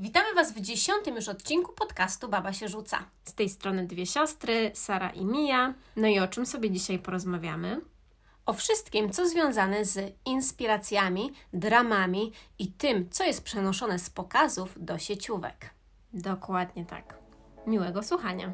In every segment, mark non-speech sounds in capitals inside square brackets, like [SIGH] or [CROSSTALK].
Witamy Was w dziesiątym już odcinku podcastu Baba się rzuca. Z tej strony dwie siostry, Sara i Mia. No i o czym sobie dzisiaj porozmawiamy? O wszystkim, co związane z inspiracjami, dramami i tym, co jest przenoszone z pokazów do sieciówek. Dokładnie tak. Miłego słuchania.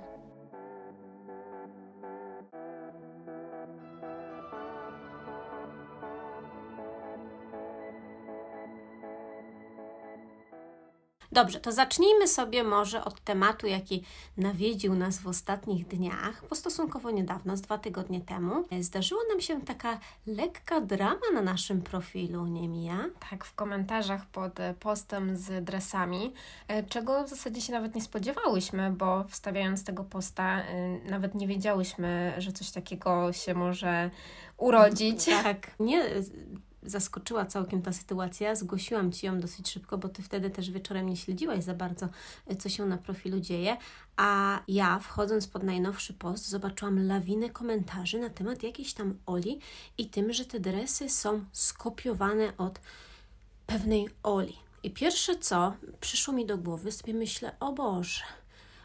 Dobrze, to zacznijmy sobie może od tematu, jaki nawiedził nas w ostatnich dniach, bo stosunkowo niedawno, z dwa tygodnie temu, zdarzyła nam się taka lekka drama na naszym profilu, nie Mija? Tak, w komentarzach pod postem z dresami, e, czego w zasadzie się nawet nie spodziewałyśmy, bo wstawiając tego posta e, nawet nie wiedziałyśmy, że coś takiego się może urodzić. Tak, nie zaskoczyła całkiem ta sytuacja. Zgłosiłam Ci ją dosyć szybko, bo Ty wtedy też wieczorem nie śledziłaś za bardzo, e, co się na profilu dzieje. A ja, wchodząc pod najnowszy post, zobaczyłam lawinę komentarzy na temat jakiejś tam Oli i tym, że te dresy są skopiowane od pewnej Oli. I pierwsze co przyszło mi do głowy, sobie myślę, o Boże,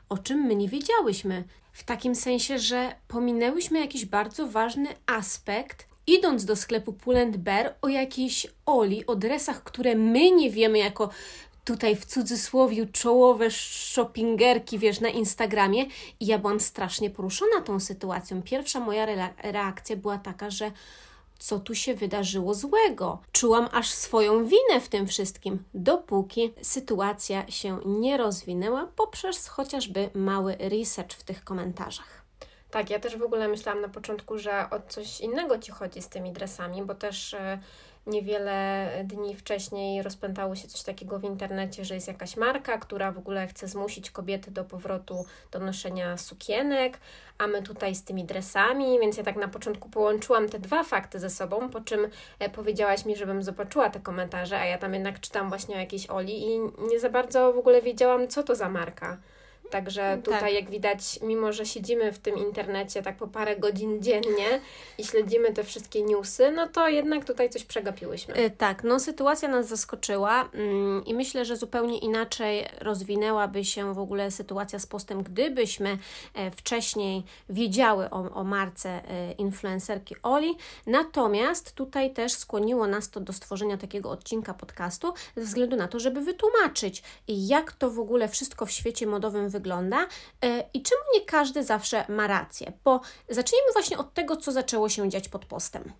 o czym my nie wiedziałyśmy. W takim sensie, że pominęłyśmy jakiś bardzo ważny aspekt idąc do sklepu Pull Bear o jakiejś Oli, o dresach, które my nie wiemy jako tutaj w cudzysłowie czołowe shoppingerki, wiesz, na Instagramie i ja byłam strasznie poruszona tą sytuacją. Pierwsza moja reakcja była taka, że co tu się wydarzyło złego. Czułam aż swoją winę w tym wszystkim, dopóki sytuacja się nie rozwinęła poprzez chociażby mały research w tych komentarzach. Tak, ja też w ogóle myślałam na początku, że o coś innego ci chodzi z tymi dresami, bo też e, niewiele dni wcześniej rozpętało się coś takiego w internecie, że jest jakaś marka, która w ogóle chce zmusić kobiety do powrotu do noszenia sukienek, a my tutaj z tymi dresami, więc ja tak na początku połączyłam te dwa fakty ze sobą, po czym e, powiedziałaś mi, żebym zobaczyła te komentarze, a ja tam jednak czytam właśnie o jakiejś Oli i nie za bardzo w ogóle wiedziałam, co to za marka. Także tutaj, tak. jak widać, mimo że siedzimy w tym internecie tak po parę godzin dziennie i śledzimy te wszystkie newsy, no to jednak tutaj coś przegapiłyśmy. Yy, tak, no sytuacja nas zaskoczyła yy, i myślę, że zupełnie inaczej rozwinęłaby się w ogóle sytuacja z postem, gdybyśmy yy, wcześniej wiedziały o, o marce e, influencerki Oli. Natomiast tutaj też skłoniło nas to do stworzenia takiego odcinka podcastu ze względu na to, żeby wytłumaczyć, jak to w ogóle wszystko w świecie modowym wygląda wygląda e, i czemu nie każdy zawsze ma rację. Bo zacznijmy właśnie od tego, co zaczęło się dziać pod postem.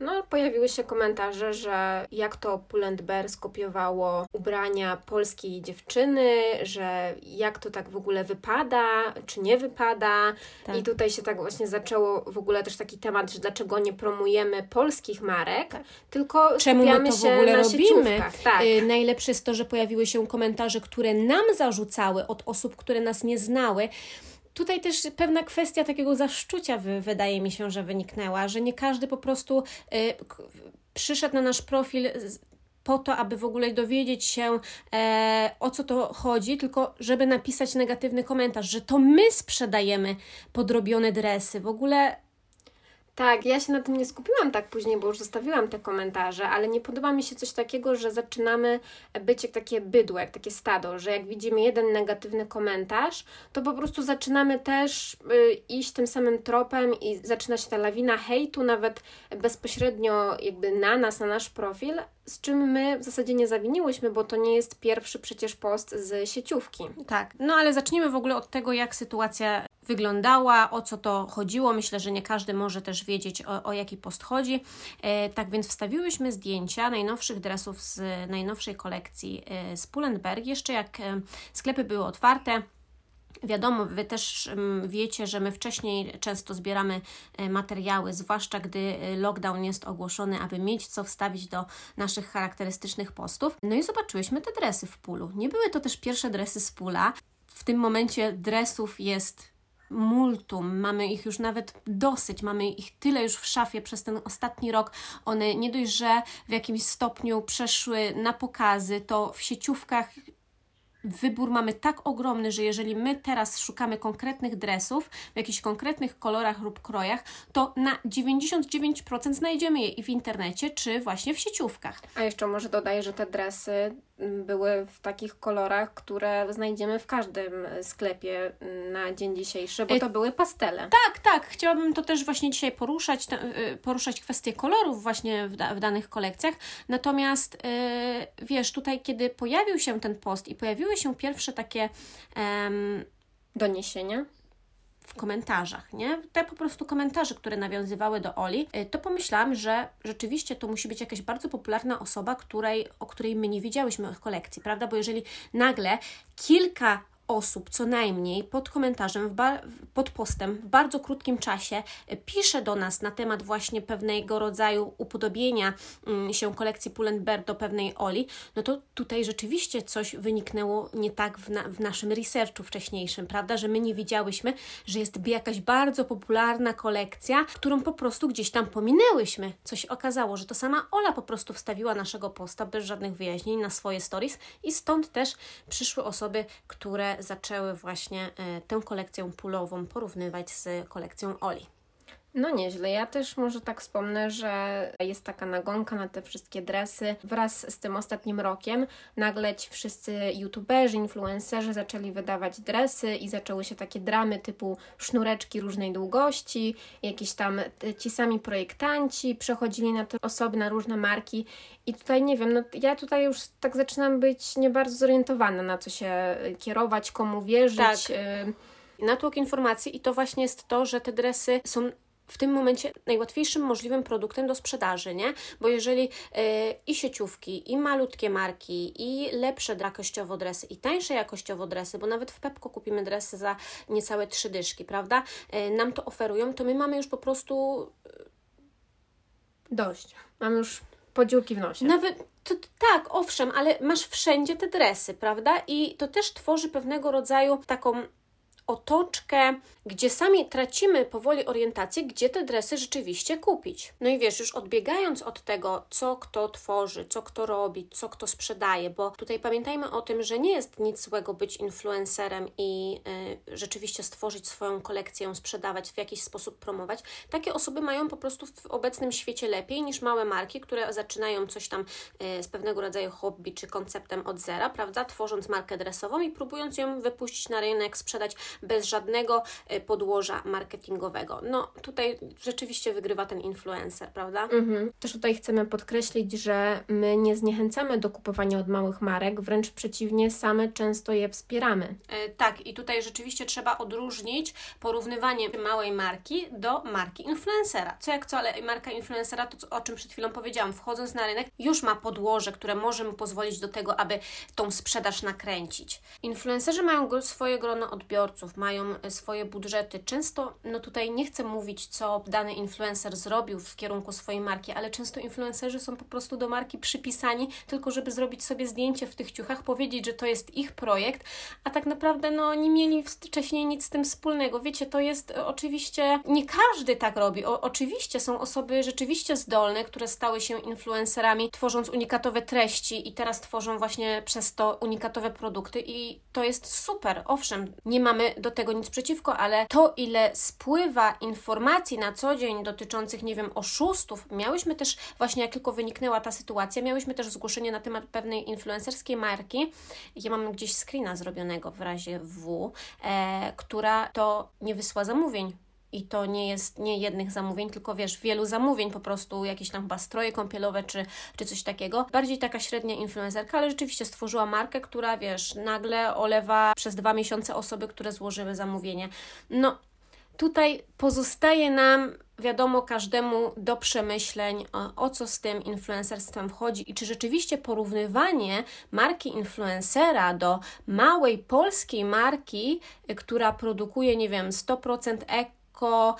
No, pojawiły się komentarze, że jak to Pull&Bear skopiowało ubrania polskiej dziewczyny, że jak to tak w ogóle wypada, czy nie wypada. Tak. I tutaj się tak właśnie zaczęło w ogóle też taki temat, że dlaczego nie promujemy polskich marek, tak. tylko Czemu my to w ogóle robimy? Tak. Yy, najlepsze jest to, że pojawiły się komentarze, które nam zarzucały od osób, które nas nie znały, tutaj też pewna kwestia takiego zaszczucia wy, wydaje mi się, że wyniknęła, że nie każdy po prostu y, przyszedł na nasz profil po to, aby w ogóle dowiedzieć się e, o co to chodzi, tylko żeby napisać negatywny komentarz, że to my sprzedajemy podrobione dresy. W ogóle tak, ja się na tym nie skupiłam tak później, bo już zostawiłam te komentarze, ale nie podoba mi się coś takiego, że zaczynamy być jak takie bydło, jak takie stado, że jak widzimy jeden negatywny komentarz, to po prostu zaczynamy też y, iść tym samym tropem i zaczyna się ta lawina hejtu, nawet bezpośrednio jakby na nas, na nasz profil, z czym my w zasadzie nie zawiniłyśmy, bo to nie jest pierwszy przecież post z sieciówki. Tak, no ale zacznijmy w ogóle od tego, jak sytuacja wyglądała, o co to chodziło. Myślę, że nie każdy może też wiedzieć, o, o jaki post chodzi. E, tak więc wstawiłyśmy zdjęcia najnowszych dresów z najnowszej kolekcji e, z Pull&Bear. Jeszcze jak e, sklepy były otwarte, Wiadomo, Wy też wiecie, że my wcześniej często zbieramy materiały, zwłaszcza gdy lockdown jest ogłoszony, aby mieć co wstawić do naszych charakterystycznych postów. No i zobaczyłyśmy te dresy w pulu. Nie były to też pierwsze dresy z pula. W tym momencie dresów jest multum, mamy ich już nawet dosyć, mamy ich tyle już w szafie przez ten ostatni rok. One nie dość, że w jakimś stopniu przeszły na pokazy, to w sieciówkach wybór mamy tak ogromny, że jeżeli my teraz szukamy konkretnych dresów w jakichś konkretnych kolorach lub krojach, to na 99% znajdziemy je i w internecie, czy właśnie w sieciówkach. A jeszcze może dodaję, że te dresy były w takich kolorach, które znajdziemy w każdym sklepie na dzień dzisiejszy, bo to były pastele. Tak, tak. Chciałabym to też właśnie dzisiaj poruszać, te, poruszać kwestię kolorów właśnie w, da, w danych kolekcjach. Natomiast yy, wiesz, tutaj kiedy pojawił się ten post i pojawiły się pierwsze takie um, doniesienia w komentarzach, nie? Te po prostu komentarze, które nawiązywały do Oli, y, to pomyślałam, że rzeczywiście to musi być jakaś bardzo popularna osoba, której, o której my nie wiedziałyśmy w kolekcji, prawda? Bo jeżeli nagle kilka osób co najmniej pod komentarzem, pod postem w bardzo krótkim czasie e, pisze do nas na temat właśnie pewnego rodzaju upodobienia mm, się kolekcji Pull&Bear do pewnej Oli, no to tutaj rzeczywiście coś wyniknęło nie tak w, na, w naszym researchu wcześniejszym, prawda, że my nie wiedziałyśmy, że jest jakaś bardzo popularna kolekcja, którą po prostu gdzieś tam pominęłyśmy. Coś okazało, że to sama Ola po prostu wstawiła naszego posta bez żadnych wyjaśnień na swoje stories i stąd też przyszły osoby, które zaczęły właśnie e, tę kolekcję pulową porównywać z kolekcją Oli. No nieźle. Ja też może tak wspomnę, że jest taka nagonka na te wszystkie dresy. Wraz z tym ostatnim rokiem nagle ci wszyscy youtuberzy, influencerzy zaczęli wydawać dresy i zaczęły się takie dramy typu sznureczki różnej długości, jakieś tam ci sami projektanci przechodzili na te osoby, na różne marki i tutaj nie wiem, no ja tutaj już tak zaczynam być nie bardzo zorientowana na co się kierować, komu wierzyć. Tak. Y natłok informacji i to właśnie jest to, że te dresy są w tym momencie najłatwiejszym możliwym produktem do sprzedaży, nie? Bo jeżeli yy, i sieciówki, i malutkie marki, i lepsze jakościowo dresy, i tańsze jakościowo dresy, bo nawet w Pepko kupimy dresy za niecałe trzy dyszki, prawda? Yy, nam to oferują, to my mamy już po prostu dość. Mamy już podziurki w nosie. Nawet to, tak, owszem, ale masz wszędzie te dresy, prawda? I to też tworzy pewnego rodzaju taką otoczkę, gdzie sami tracimy powoli orientację, gdzie te dresy rzeczywiście kupić. No i wiesz, już odbiegając od tego, co kto tworzy, co kto robi, co kto sprzedaje, bo tutaj pamiętajmy o tym, że nie jest nic złego być influencerem i y, rzeczywiście stworzyć swoją kolekcję, sprzedawać, w jakiś sposób promować. Takie osoby mają po prostu w obecnym świecie lepiej niż małe marki, które zaczynają coś tam y, z pewnego rodzaju hobby czy konceptem od zera, prawda? Tworząc markę dresową i próbując ją wypuścić na rynek, sprzedać bez żadnego e, podłoża marketingowego. No tutaj rzeczywiście wygrywa ten influencer, prawda? Mhm. Też tutaj chcemy podkreślić, że my nie zniechęcamy do kupowania od małych marek, wręcz przeciwnie, same często je wspieramy. E, tak, i tutaj rzeczywiście trzeba odróżnić porównywanie małej marki do marki influencera. Co jak co, ale marka influencera, to o czym przed chwilą powiedziałam, wchodząc na rynek, już ma podłoże, które może mu pozwolić do tego, aby tą sprzedaż nakręcić. Influencerzy mają swoje grono odbiorców, mają e, swoje budżety. Często, no tutaj nie chcę mówić, co dany influencer zrobił w kierunku swojej marki, ale często influencerzy są po prostu do marki przypisani, tylko żeby zrobić sobie zdjęcie w tych ciuchach, powiedzieć, że to jest ich projekt, a tak naprawdę no nie mieli wcześniej nic z tym wspólnego. Wiecie, to jest e, oczywiście, nie każdy tak robi. O, oczywiście są osoby rzeczywiście zdolne, które stały się influencerami, tworząc unikatowe treści i teraz tworzą właśnie przez to unikatowe produkty i to jest super. Owszem, nie mamy do tego nic przeciwko, ale to, ile spływa informacji na co dzień dotyczących, nie wiem, oszustów, miałyśmy też, właśnie jak tylko wyniknęła ta sytuacja, miałyśmy też zgłoszenie na temat pewnej influencerskiej marki. Ja mam gdzieś screena zrobionego w razie W, e, która to nie wysła zamówień i to nie jest nie jednych zamówień, tylko wiesz, wielu zamówień, po prostu jakieś tam chyba stroje kąpielowe czy, czy coś takiego. Bardziej taka średnia influencerka, ale rzeczywiście stworzyła markę, która wiesz, nagle olewa przez dwa miesiące osoby, które złożyły zamówienie. No, tutaj pozostaje nam wiadomo każdemu do przemyśleń, o, o, co z tym influencerstwem wchodzi i czy rzeczywiście porównywanie marki influencera do małej polskiej marki, która produkuje, nie wiem, 100% ek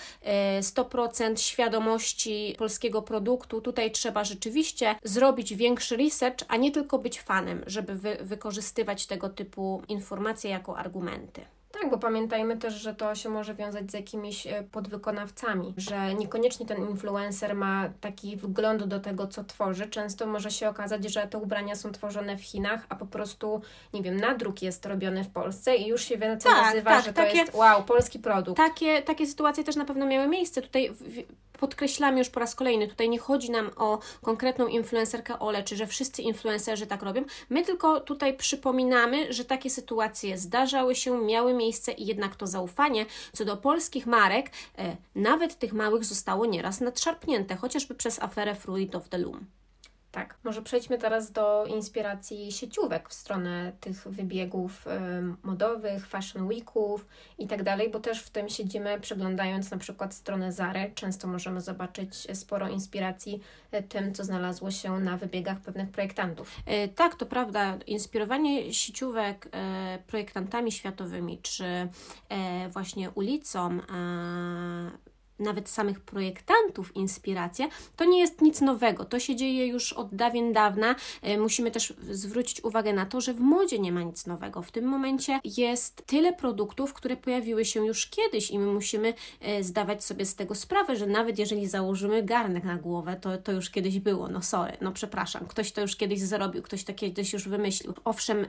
100% e, świadomości polskiego produktu. Tutaj trzeba rzeczywiście zrobić większy research, a nie tylko być fanem, żeby wy wykorzystywać tego typu informacje jako argumenty. Tak, bo pamiętajmy też, że to się może wiązać z jakimiś e, podwykonawcami, że niekoniecznie ten influencer ma taki wgląd do tego, co tworzy. Często może się okazać, że te ubrania są tworzone w Chinach, a po prostu, nie wiem, nadruk jest robiony w Polsce i już się więcej tak, nazywa, tak, że to takie, jest wow, polski produkt. Takie, takie sytuacje też na pewno miały miejsce. Tutaj w, podkreślamy już po raz kolejny, tutaj nie chodzi nam o konkretną influencerkę Ole, czy że wszyscy influencerzy tak robią. My tylko tutaj przypominamy, że takie sytuacje zdarzały się, miały miejsce i jednak to zaufanie co do polskich marek, e, nawet tych małych, zostało nieraz nadszarpnięte, chociażby przez aferę Fruit of the Loom. Tak, może przejdźmy teraz do inspiracji sieciówek w stronę tych wybiegów modowych, fashion weeków i tak dalej, bo też w tym siedzimy, przeglądając na przykład stronę Zary, często możemy zobaczyć sporo inspiracji e, tym, co znalazło się na wybiegach pewnych projektantów. E, tak, to prawda. Inspirowanie sieciówek e, projektantami światowymi, czy właśnie ulicą, nawet samych projektantów inspiracja, to nie jest nic nowego. To się dzieje już od dawien dawna. E, musimy też zwrócić uwagę na to, że w modzie nie ma nic nowego. W tym momencie jest tyle produktów, które pojawiły się już kiedyś i my musimy e, zdawać sobie z tego sprawę, że nawet jeżeli założymy garnek na głowę, to, to już kiedyś było. No sorry, no przepraszam. Ktoś to już kiedyś zrobił, ktoś to kiedyś już wymyślił. Owszem,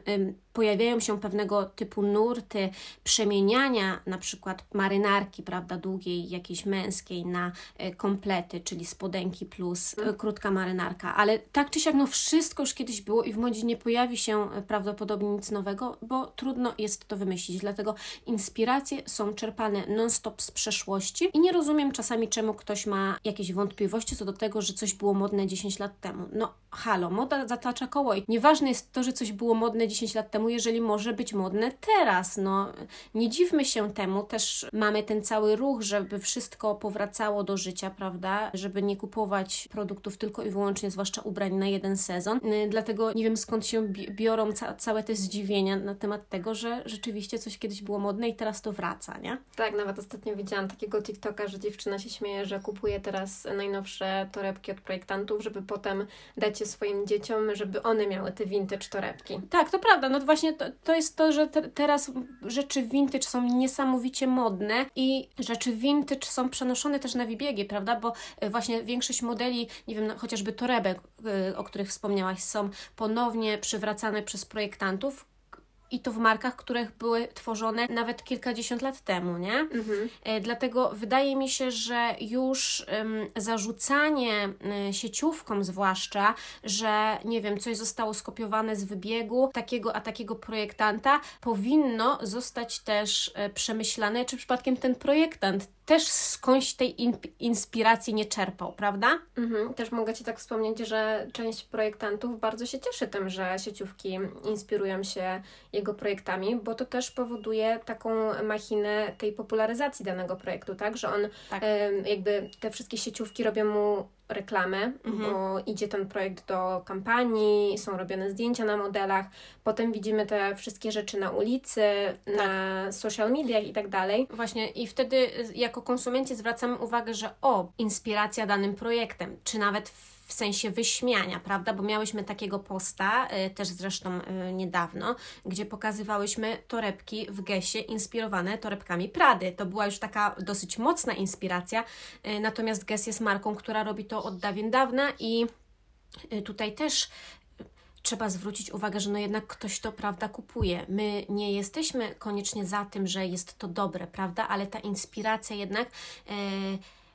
pojawiają się pewnego typu nurty przemieniania na przykład marynarki, prawda, długiej, jakiejś męskiej na e, komplety, czyli spodenki plus e, krótka marynarka, ale tak czy siak, no wszystko już kiedyś było i w modzie nie pojawi się e, prawdopodobnie nic nowego, bo trudno jest to wymyślić, dlatego inspiracje są czerpane non-stop z przeszłości i nie rozumiem czasami, czemu ktoś ma jakieś wątpliwości co do tego, że coś było modne 10 lat temu. No halo, moda zatacza koło i nieważne jest to, że coś było modne 10 lat temu, jeżeli może być modne teraz, no nie dziwmy się temu, też mamy ten cały ruch, żeby wszystko powracało do życia, prawda? Żeby nie kupować produktów tylko i wyłącznie, zwłaszcza ubrań na jeden sezon. Y, dlatego nie wiem skąd się biorą ca całe te zdziwienia na temat tego, że rzeczywiście coś kiedyś było modne i teraz to wraca, nie? Tak, nawet ostatnio widziałam takiego TikToka, że dziewczyna się śmieje, że kupuje teraz najnowsze torebki od projektantów, żeby potem dać je swoim dzieciom, żeby one miały te vintage torebki. Tak, to prawda. No właśnie to, to jest to, że te, teraz rzeczy vintage są niesamowicie modne i rzeczy vintage są przenoszone też na wybiegi, prawda? Bo e, właśnie większość modeli, nie wiem, no, chociażby torebek, e, o których wspomniałaś, są ponownie przywracane przez projektantów, i to w markach, które były tworzone nawet kilkadziesiąt lat temu, nie? Mhm. E, dlatego wydaje mi się, że już um, zarzucanie sieciówkom zwłaszcza, że nie wiem, coś zostało skopiowane z wybiegu takiego a takiego projektanta, powinno zostać też przemyślane, czy przypadkiem ten projektant też skądś tej in inspiracji nie czerpał, prawda? Mhm. Też mogę Ci tak wspomnieć, że część projektantów bardzo się cieszy tym, że sieciówki inspirują się jego projektami, bo to też powoduje taką machinę tej popularyzacji danego projektu, tak? Że on tak. Jakby te wszystkie sieciówki robią mu reklamę, mhm. bo idzie ten projekt do kampanii, są robione zdjęcia na modelach, potem widzimy te wszystkie rzeczy na ulicy, tak. na social mediach i tak dalej. Właśnie i wtedy jako konsumenci zwracamy uwagę, że o, inspiracja danym projektem, czy nawet w sensie wyśmiania, prawda? Bo miałyśmy takiego posta, y, też zresztą y, niedawno, gdzie pokazywałyśmy torebki w Gesie inspirowane torebkami Prady. To była już taka dosyć mocna inspiracja, y, natomiast Guess jest marką, która robi to od dawien dawna i tutaj też trzeba zwrócić uwagę, że no jednak ktoś to, prawda, kupuje. My nie jesteśmy koniecznie za tym, że jest to dobre, prawda, ale ta inspiracja jednak,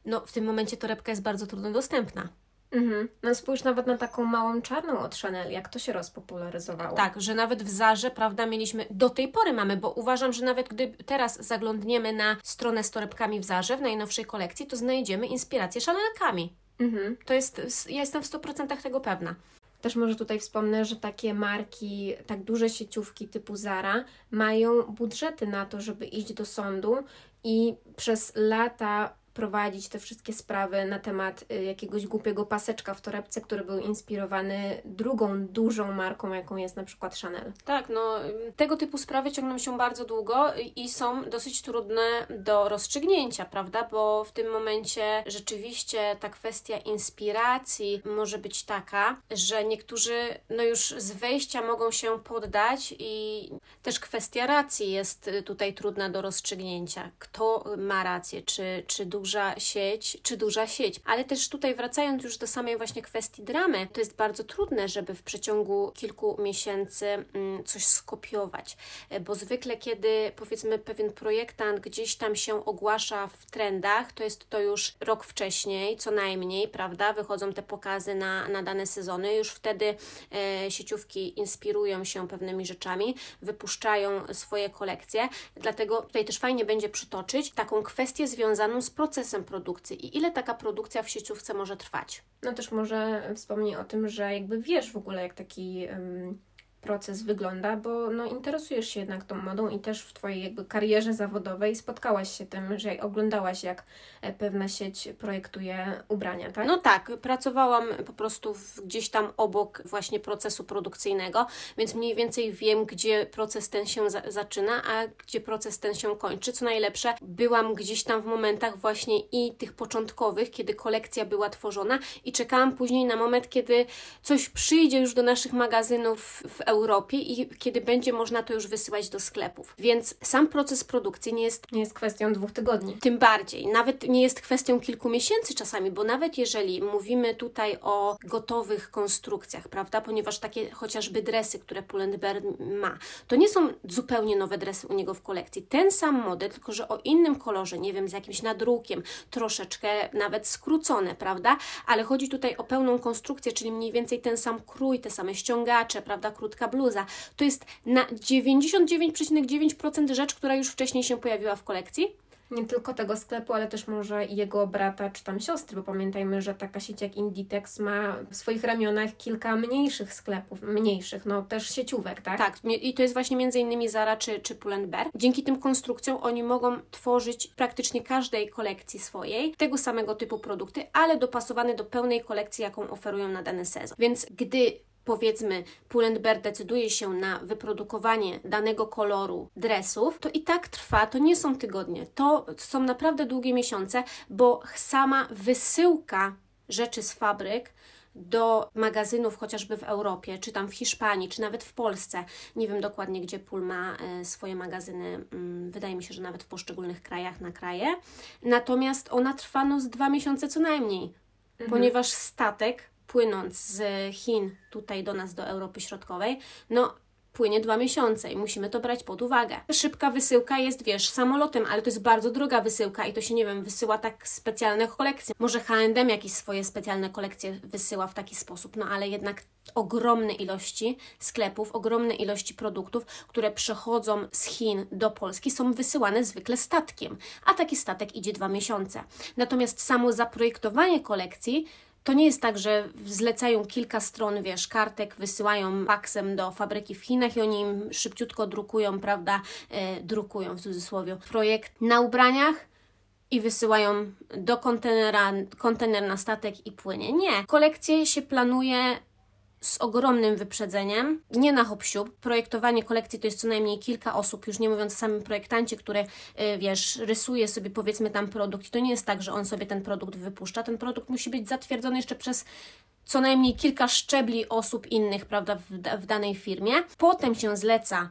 no w tym momencie torebka jest bardzo trudno dostępna. Mhm. No spójrz nawet na taką małą czarną od Chanel, jak to się rozpopularyzowało. Tak, że nawet w Zarze, prawda, mieliśmy, do tej pory mamy, bo uważam, że nawet gdy teraz zaglądniemy na stronę z torebkami w Zarze, w najnowszej kolekcji, to znajdziemy inspirację Chanelkami. Mhm. To jest, ja jestem w 100% tego pewna. Też może tutaj wspomnę, że takie marki, tak duże sieciówki typu Zara mają budżety na to, żeby iść do sądu i przez lata prowadzić te wszystkie sprawy na temat y, jakiegoś głupiego paseczka w torebce, który był inspirowany drugą dużą marką, jaką jest na przykład Chanel. Tak, no tego typu sprawy ciągną się bardzo długo i są dosyć trudne do rozstrzygnięcia, prawda? Bo w tym momencie rzeczywiście ta kwestia inspiracji może być taka, że niektórzy no już z wejścia mogą się poddać i też kwestia racji jest tutaj trudna do rozstrzygnięcia. Kto ma rację, czy, czy duża sieć, czy duża sieć. Ale też tutaj wracając już do samej właśnie kwestii dramy, to jest bardzo trudne, żeby w przeciągu kilku miesięcy mm, coś skopiować, e, bo zwykle kiedy powiedzmy pewien projektant gdzieś tam się ogłasza w trendach, to jest to już rok wcześniej, co najmniej, prawda? Wychodzą te pokazy na, na dane sezony, już wtedy e, sieciówki inspirują się pewnymi rzeczami, wypuszczają swoje kolekcje, dlatego tutaj też fajnie będzie przytoczyć taką kwestię związaną z procesem produkcji i ile taka produkcja w sieciówce może trwać. No też może wspomnij o tym, że jakby wiesz w ogóle, jak taki. Um proces wygląda, bo no, interesujesz się jednak tą modą i też w Twojej jakby karierze zawodowej spotkałaś się tym, że oglądałaś, jak e, pewna sieć projektuje ubrania, tak? No tak, pracowałam po prostu gdzieś tam obok właśnie procesu produkcyjnego, więc mniej więcej wiem, gdzie proces ten się za zaczyna, a gdzie proces ten się kończy. Co najlepsze, byłam gdzieś tam w momentach właśnie i tych początkowych, kiedy kolekcja była tworzona i czekałam później na moment, kiedy coś przyjdzie już do naszych magazynów w Europie, Europie i kiedy będzie można to już wysyłać do sklepów. Więc sam proces produkcji nie jest. Nie jest kwestią dwóch tygodni. Tym bardziej. Nawet nie jest kwestią kilku miesięcy czasami, bo nawet jeżeli mówimy tutaj o gotowych konstrukcjach, prawda, ponieważ takie chociażby dresy, które Pull&Bear ma, to nie są zupełnie nowe dresy u niego w kolekcji. Ten sam model, tylko że o innym kolorze, nie wiem, z jakimś nadrukiem, troszeczkę nawet skrócone, prawda, ale chodzi tutaj o pełną konstrukcję, czyli mniej więcej ten sam krój, te same ściągacze, prawda, krótka bluza. To jest na 99,9% rzecz, która już wcześniej się pojawiła w kolekcji. Nie tylko tego sklepu, ale też może jego brata czy tam siostry, bo pamiętajmy, że taka sieć jak Inditex ma w swoich ramionach kilka mniejszych sklepów, mniejszych, no też sieciówek, tak? Tak, i to jest właśnie między innymi Zara czy, czy Pull&Bear. Dzięki tym konstrukcjom oni mogą tworzyć praktycznie każdej kolekcji swojej tego samego typu produkty, ale dopasowane do pełnej kolekcji, jaką oferują na dany sezon. Więc gdy powiedzmy Pull&Bear decyduje się na wyprodukowanie danego koloru dresów, to i tak trwa, to nie są tygodnie, to są naprawdę długie miesiące, bo sama wysyłka rzeczy z fabryk do magazynów chociażby w Europie, czy tam w Hiszpanii, czy nawet w Polsce. Nie wiem dokładnie, gdzie Pól ma e, swoje magazyny. Mm, wydaje mi się, że nawet w poszczególnych krajach na kraje. Natomiast ona trwa no z dwa miesiące co najmniej, mhm. ponieważ statek płynąc z Chin tutaj do nas, do Europy Środkowej, no płynie dwa miesiące i musimy to brać pod uwagę. Szybka wysyłka jest, wiesz, samolotem, ale to jest bardzo droga wysyłka i to się, nie wiem, wysyła tak specjalne kolekcje. Może H&M jakieś swoje specjalne kolekcje wysyła w taki sposób, no ale jednak ogromne ilości sklepów, ogromne ilości produktów, które przechodzą z Chin do Polski, są wysyłane zwykle statkiem, a taki statek idzie dwa miesiące. Natomiast samo zaprojektowanie kolekcji to nie jest tak, że zlecają kilka stron, wiesz, kartek, wysyłają faksem do fabryki w Chinach i oni im szybciutko drukują, prawda, e, drukują w cudzysłowie projekt na ubraniach i wysyłają do kontenera, kontener na statek i płynie. Nie. Kolekcje się planuje z ogromnym wyprzedzeniem, nie na hop Projektowanie kolekcji to jest co najmniej kilka osób, już nie mówiąc o samym projektancie, który, y, wiesz, rysuje sobie powiedzmy tam produkt. I to nie jest tak, że on sobie ten produkt wypuszcza. Ten produkt musi być zatwierdzony jeszcze przez co najmniej kilka szczebli osób innych, prawda, w, w danej firmie. Potem się zleca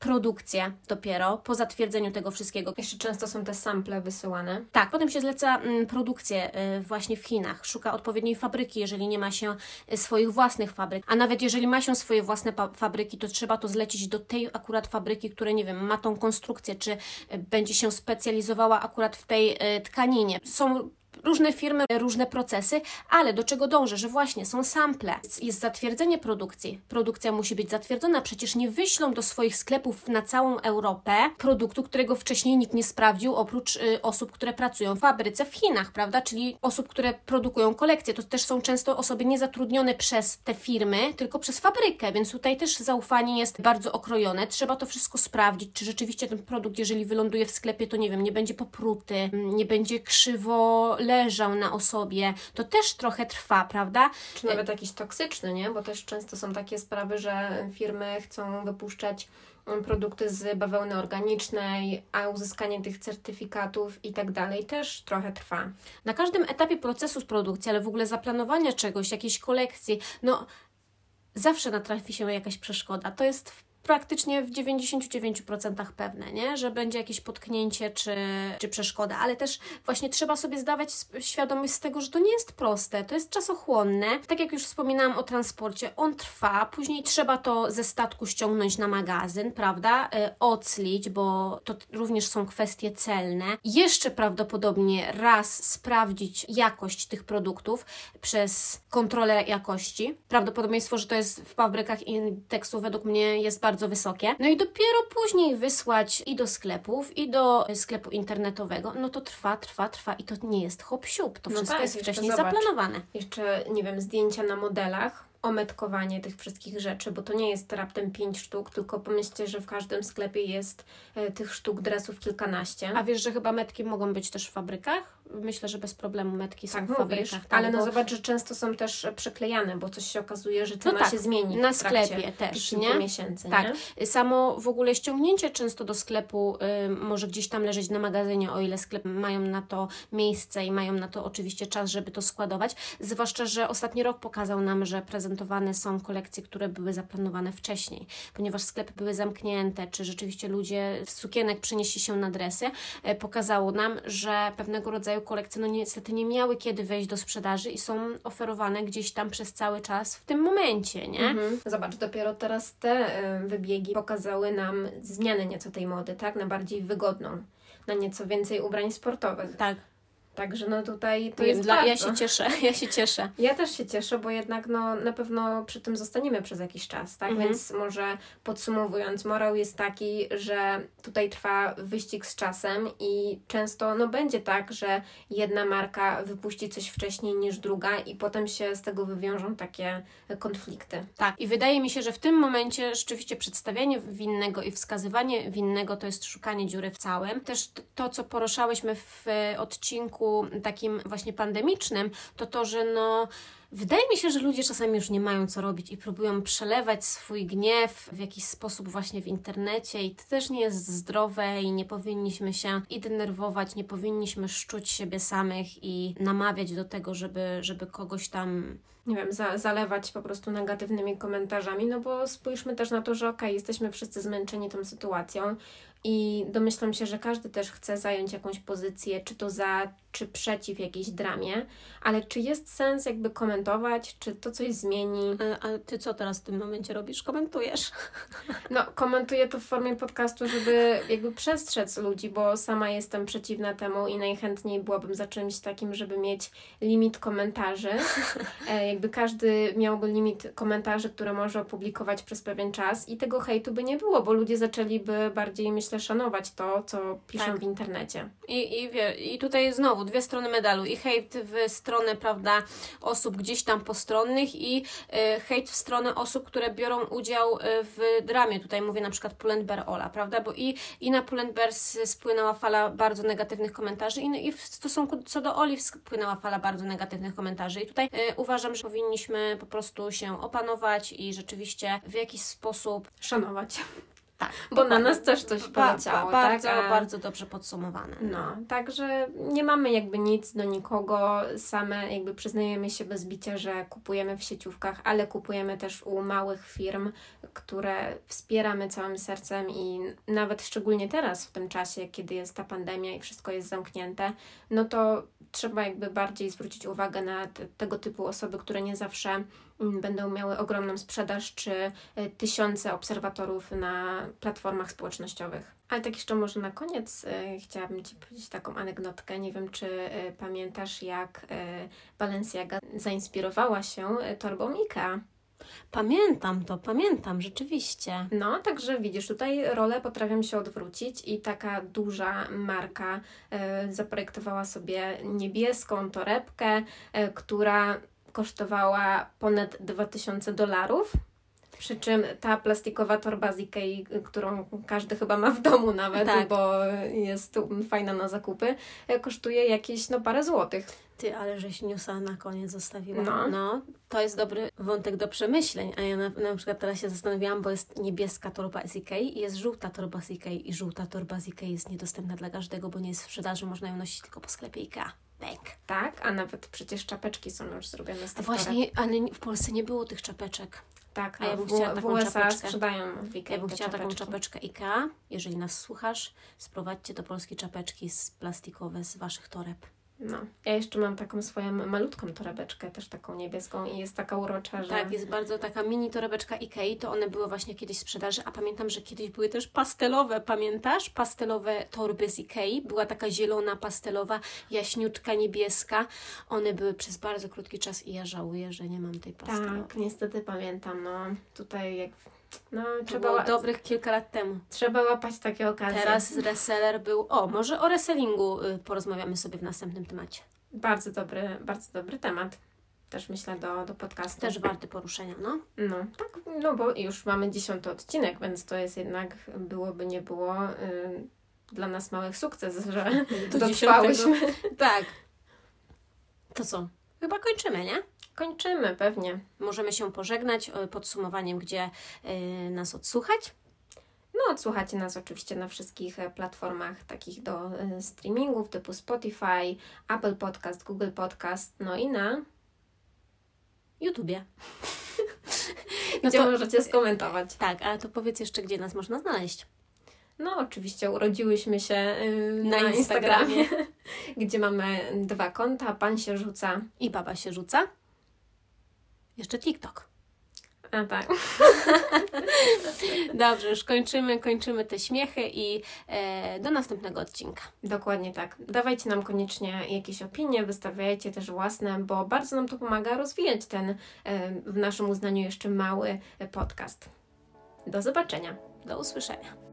produkcję dopiero po zatwierdzeniu tego wszystkiego. Jeszcze często są te sample wysyłane. Tak, potem się zleca mm, produkcję y, właśnie w Chinach, szuka odpowiedniej fabryki, jeżeli nie ma się y, swoich własnych fabryk. A nawet jeżeli ma się swoje własne fabryki, to trzeba to zlecić do tej akurat fabryki, która, nie wiem, ma tą konstrukcję, czy y, będzie się specjalizowała akurat w tej tkaninie. Są różne firmy, różne procesy, ale do czego dążę, że właśnie są sample, jest zatwierdzenie produkcji. Produkcja musi być zatwierdzona, przecież nie wyślą do swoich sklepów na całą Europę produktu, którego wcześniej nikt nie sprawdził, oprócz y, osób, które pracują w fabryce w Chinach, prawda? Czyli osób, które produkują kolekcje. To też są często osoby niezatrudnione przez te firmy, tylko przez fabrykę, więc tutaj też zaufanie jest bardzo okrojone. Trzeba to wszystko sprawdzić, czy rzeczywiście ten produkt, jeżeli wyląduje w sklepie, to nie wiem, nie będzie popruty, nie będzie krzywo leżał na osobie, to też trochę trwa, prawda? Czy nawet jakiś toksyczny, nie? Bo też często są takie sprawy, że firmy chcą wypuszczać mm, produkty z bawełny organicznej, a uzyskanie tych certyfikatów i tak dalej też trochę trwa. Na każdym etapie procesu z produkcji, ale w ogóle zaplanowania czegoś, jakiejś kolekcji, no zawsze natrafi się jakaś przeszkoda. To jest praktycznie w 99% pewne, nie? że będzie jakieś potknięcie czy, czy przeszkoda, ale też właśnie trzeba sobie zdawać świadomość z tego, że to nie jest proste, to jest czasochłonne. Tak jak już wspominałam o transporcie, on trwa, później trzeba to ze statku ściągnąć na magazyn, prawda? E, oclić, bo to również są kwestie celne. Jeszcze prawdopodobnie raz sprawdzić jakość tych produktów przez kontrolę jakości. Prawdopodobieństwo, że to jest w fabrykach tekstu według mnie jest bardzo wysokie. No i dopiero później wysłać i do sklepów, i do sklepu internetowego. No to trwa, trwa, trwa i to nie jest hop siup. To no wszystko tak, jest wcześniej zobacz, zaplanowane. Jeszcze, nie wiem, zdjęcia na modelach ometkowanie tych wszystkich rzeczy, bo to nie jest raptem pięć sztuk, tylko pomyślcie, że w każdym sklepie jest e, tych sztuk dresów kilkanaście. A wiesz, że chyba metki mogą być też w fabrykach? Myślę, że bez problemu metki są tak, w fabrykach. Tak, ale no bo... zobacz, że często są też przyklejane, bo coś się okazuje, że cena no tak, się zmieni na sklepie też, nie? miesięcy, tak. Nie? Samo w ogóle ściągnięcie często do sklepu y, może gdzieś tam leżeć na magazynie, o ile sklep mają na to miejsce i mają na to oczywiście czas, żeby to składować. Zwłaszcza, że ostatni rok pokazał nam, że prezentowane są kolekcje, które były zaplanowane wcześniej, ponieważ sklepy były zamknięte, czy rzeczywiście ludzie z sukienek przenieśli się na dresy, y, pokazało nam, że pewnego rodzaju rodzaju kolekcje no niestety nie miały kiedy wejść do sprzedaży i są oferowane gdzieś tam przez cały czas w tym momencie, nie? Mhm. Zobacz, dopiero teraz te y, wybiegi pokazały nam zmianę nieco tej mody, tak? Na bardziej wygodną, na nieco więcej ubrań sportowych. Tak. Także no tutaj to jest dla, Ja się cieszę, [LAUGHS] ja się cieszę. Ja też się cieszę, bo jednak no na pewno przy tym zostaniemy przez jakiś czas, tak? Mhm. Więc może podsumowując, morał jest taki, że tutaj trwa wyścig z czasem i często no będzie tak, że jedna marka wypuści coś wcześniej niż druga i potem się z tego wywiążą takie konflikty. Tak, i wydaje mi się, że w tym momencie rzeczywiście przedstawianie winnego i wskazywanie winnego to jest szukanie dziury w całym. Też to, co poruszałyśmy w odcinku takim właśnie pandemicznym, to to, że no Wydaje mi się, że ludzie czasami już nie mają co robić i próbują przelewać swój gniew w jakiś sposób właśnie w internecie i to też nie jest zdrowe i nie powinniśmy się i denerwować, nie powinniśmy szczuć siebie samych i namawiać do tego, żeby, żeby kogoś tam nie wiem, za, zalewać po prostu negatywnymi komentarzami, no bo spójrzmy też na to, że okej, okay, jesteśmy wszyscy zmęczeni tą sytuacją i domyślam się, że każdy też chce zająć jakąś pozycję, czy to za, czy przeciw jakiejś dramie, ale czy jest sens jakby komentować, czy to coś zmieni? A, a ty co teraz w tym momencie robisz? Komentujesz? [LAUGHS] No, komentuję to w formie podcastu, żeby jakby przestrzec ludzi, bo sama jestem przeciwna temu i najchętniej byłabym za czymś takim, żeby mieć limit komentarzy. E, jakby każdy miałby limit komentarzy, które może opublikować przez pewien czas i tego hejtu by nie było, bo ludzie zaczęliby bardziej, myślę, szanować to, co piszą tak. w internecie. I, i, wie, I tutaj znowu dwie strony medalu. I hejt w stronę, prawda, osób gdzieś tam postronnych i y, hejt w stronę osób, które biorą udział y, w dramie. Tutaj mówię na przykład Pull&Bear Ola, prawda, bo i, i na Pull&Bear spłynęła fala bardzo negatywnych komentarzy i, i w stosunku co do Oli spłynęła fala bardzo negatywnych komentarzy. I tutaj y, uważam, że powinniśmy po prostu się opanować i rzeczywiście w jakiś sposób szanować. Tak, bo na nas też coś poleciało. Ba, bardzo, tak? bardzo dobrze podsumowane. No, także nie mamy jakby nic do nikogo, same jakby przyznajemy się bez bicia, że kupujemy w sieciówkach, ale kupujemy też u małych firm, które wspieramy całym sercem i nawet szczególnie teraz w tym czasie, kiedy jest ta pandemia i wszystko jest zamknięte, no to trzeba jakby bardziej zwrócić uwagę na te, tego typu osoby, które nie zawsze mm, będą miały ogromną sprzedaż czy e, tysiące obserwatorów na platformach społecznościowych. Ale tak jeszcze może na koniec e, chciałabym Ci powiedzieć taką anegdotkę. Nie wiem, czy e, pamiętasz, jak Balenciaga zainspirowała się torbą Ikea. Pamiętam to, pamiętam, rzeczywiście. No, także widzisz, tutaj role potrafią się odwrócić i taka duża marka e, zaprojektowała sobie niebieską torebkę, e, która kosztowała ponad 2000 dolarów. Przy czym ta plastikowa torba z Ikei, którą każdy chyba ma w domu nawet, tak. bo jest fajna na zakupy, e, kosztuje jakieś no parę złotych. Ty, ale żeś newsa na koniec zostawiła. No. no. to jest dobry wątek do przemyśleń. A ja na, na przykład teraz się zastanawiałam, bo jest niebieska torba z Ikei i jest żółta torba z Ikei i żółta torba z Ikei jest niedostępna dla każdego, bo nie jest w sprzedaży, można ją nosić tylko po sklepie Ikea. Bank. Tak, a nawet przecież czapeczki są już zrobione z tych Właśnie, ale w Polsce nie było tych czapeczek. Tak, A ja bym w, chciała w taką USA czapeczkę. sprzedają w Ikei Ja bym chciała taką czapeczki. czapeczkę IKEA. Jeżeli nas słuchasz, sprowadźcie do Polski czapeczki z plastikowe z Waszych toreb. No. Ja jeszcze mam taką swoją malutką torebeczkę, też taką niebieską i jest taka urocza, że... Tak, jest bardzo taka mini torebeczka Ikei, to one były właśnie kiedyś w sprzedaży, a pamiętam, że kiedyś były też pastelowe, pamiętasz? Pastelowe torby z Ikei, była taka zielona, pastelowa, jaśniutka, niebieska. One były przez bardzo krótki czas i ja żałuję, że nie mam tej pastelowej. Tak, niestety pamiętam, no. Tutaj jak... No, To trzeba, było ła- dobrych kilka lat temu. trzeba łapać takie okazje. Teraz reseller był. O, może o resellingu y, porozmawiamy sobie w następnym temacie. Bardzo dobry, bardzo dobry temat. Też myślę do, do podcastu. Też warty poruszenia, no. No, tak, no bo już mamy dziesiąty odcinek, więc to jest jednak, byłoby nie było, y, dla nas mały sukces, że [LAUGHS] Do dotrwałyśmy. [LAUGHS] Tak. To co? Chyba kończymy, nie? Kończymy, pewnie. Możemy się pożegnać y, podsumowaniem, gdzie y, nas odsłuchać. No, odsłuchacie nas oczywiście na wszystkich e, platformach takich do streamingów typu Spotify, Apple Podcast, Google Podcast, no i na YouTubie. [LAUGHS] No gdzie to, możecie skomentować. tak, ale to powiedz jeszcze, gdzie nas można znaleźć. No, oczywiście urodziłyśmy się y, Na na, Instagramie. Instagramie, [LAUGHS] gdzie mamy dwa konta, pan się rzuca. I baba się rzuca. Jeszcze TikTok. A tak. [LAUGHS] Dobrze, już kończymy, kończymy te śmiechy i e, do następnego odcinka. Dokładnie tak. Dawajcie nam koniecznie jakieś opinie, wystawiajcie też własne, bo bardzo nam to pomaga rozwijać ten e, w naszym uznaniu jeszcze mały podcast. Do zobaczenia. Do usłyszenia.